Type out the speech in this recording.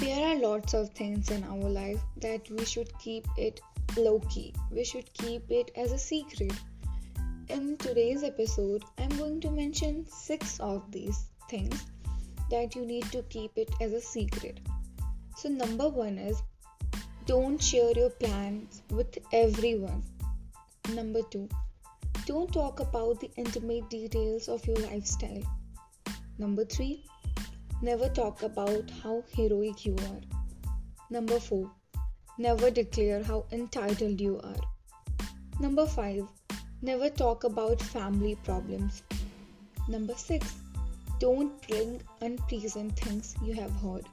There are lots of things in our life that we should keep it low key. We should keep it as a secret. In today's episode, I'm going to mention six of these things that you need to keep it as a secret. So, number one is don't share your plans with everyone. Number two, don't talk about the intimate details of your lifestyle. Number three, Never talk about how heroic you are. Number 4. Never declare how entitled you are. Number 5. Never talk about family problems. Number 6. Don't bring unpleasant things you have heard.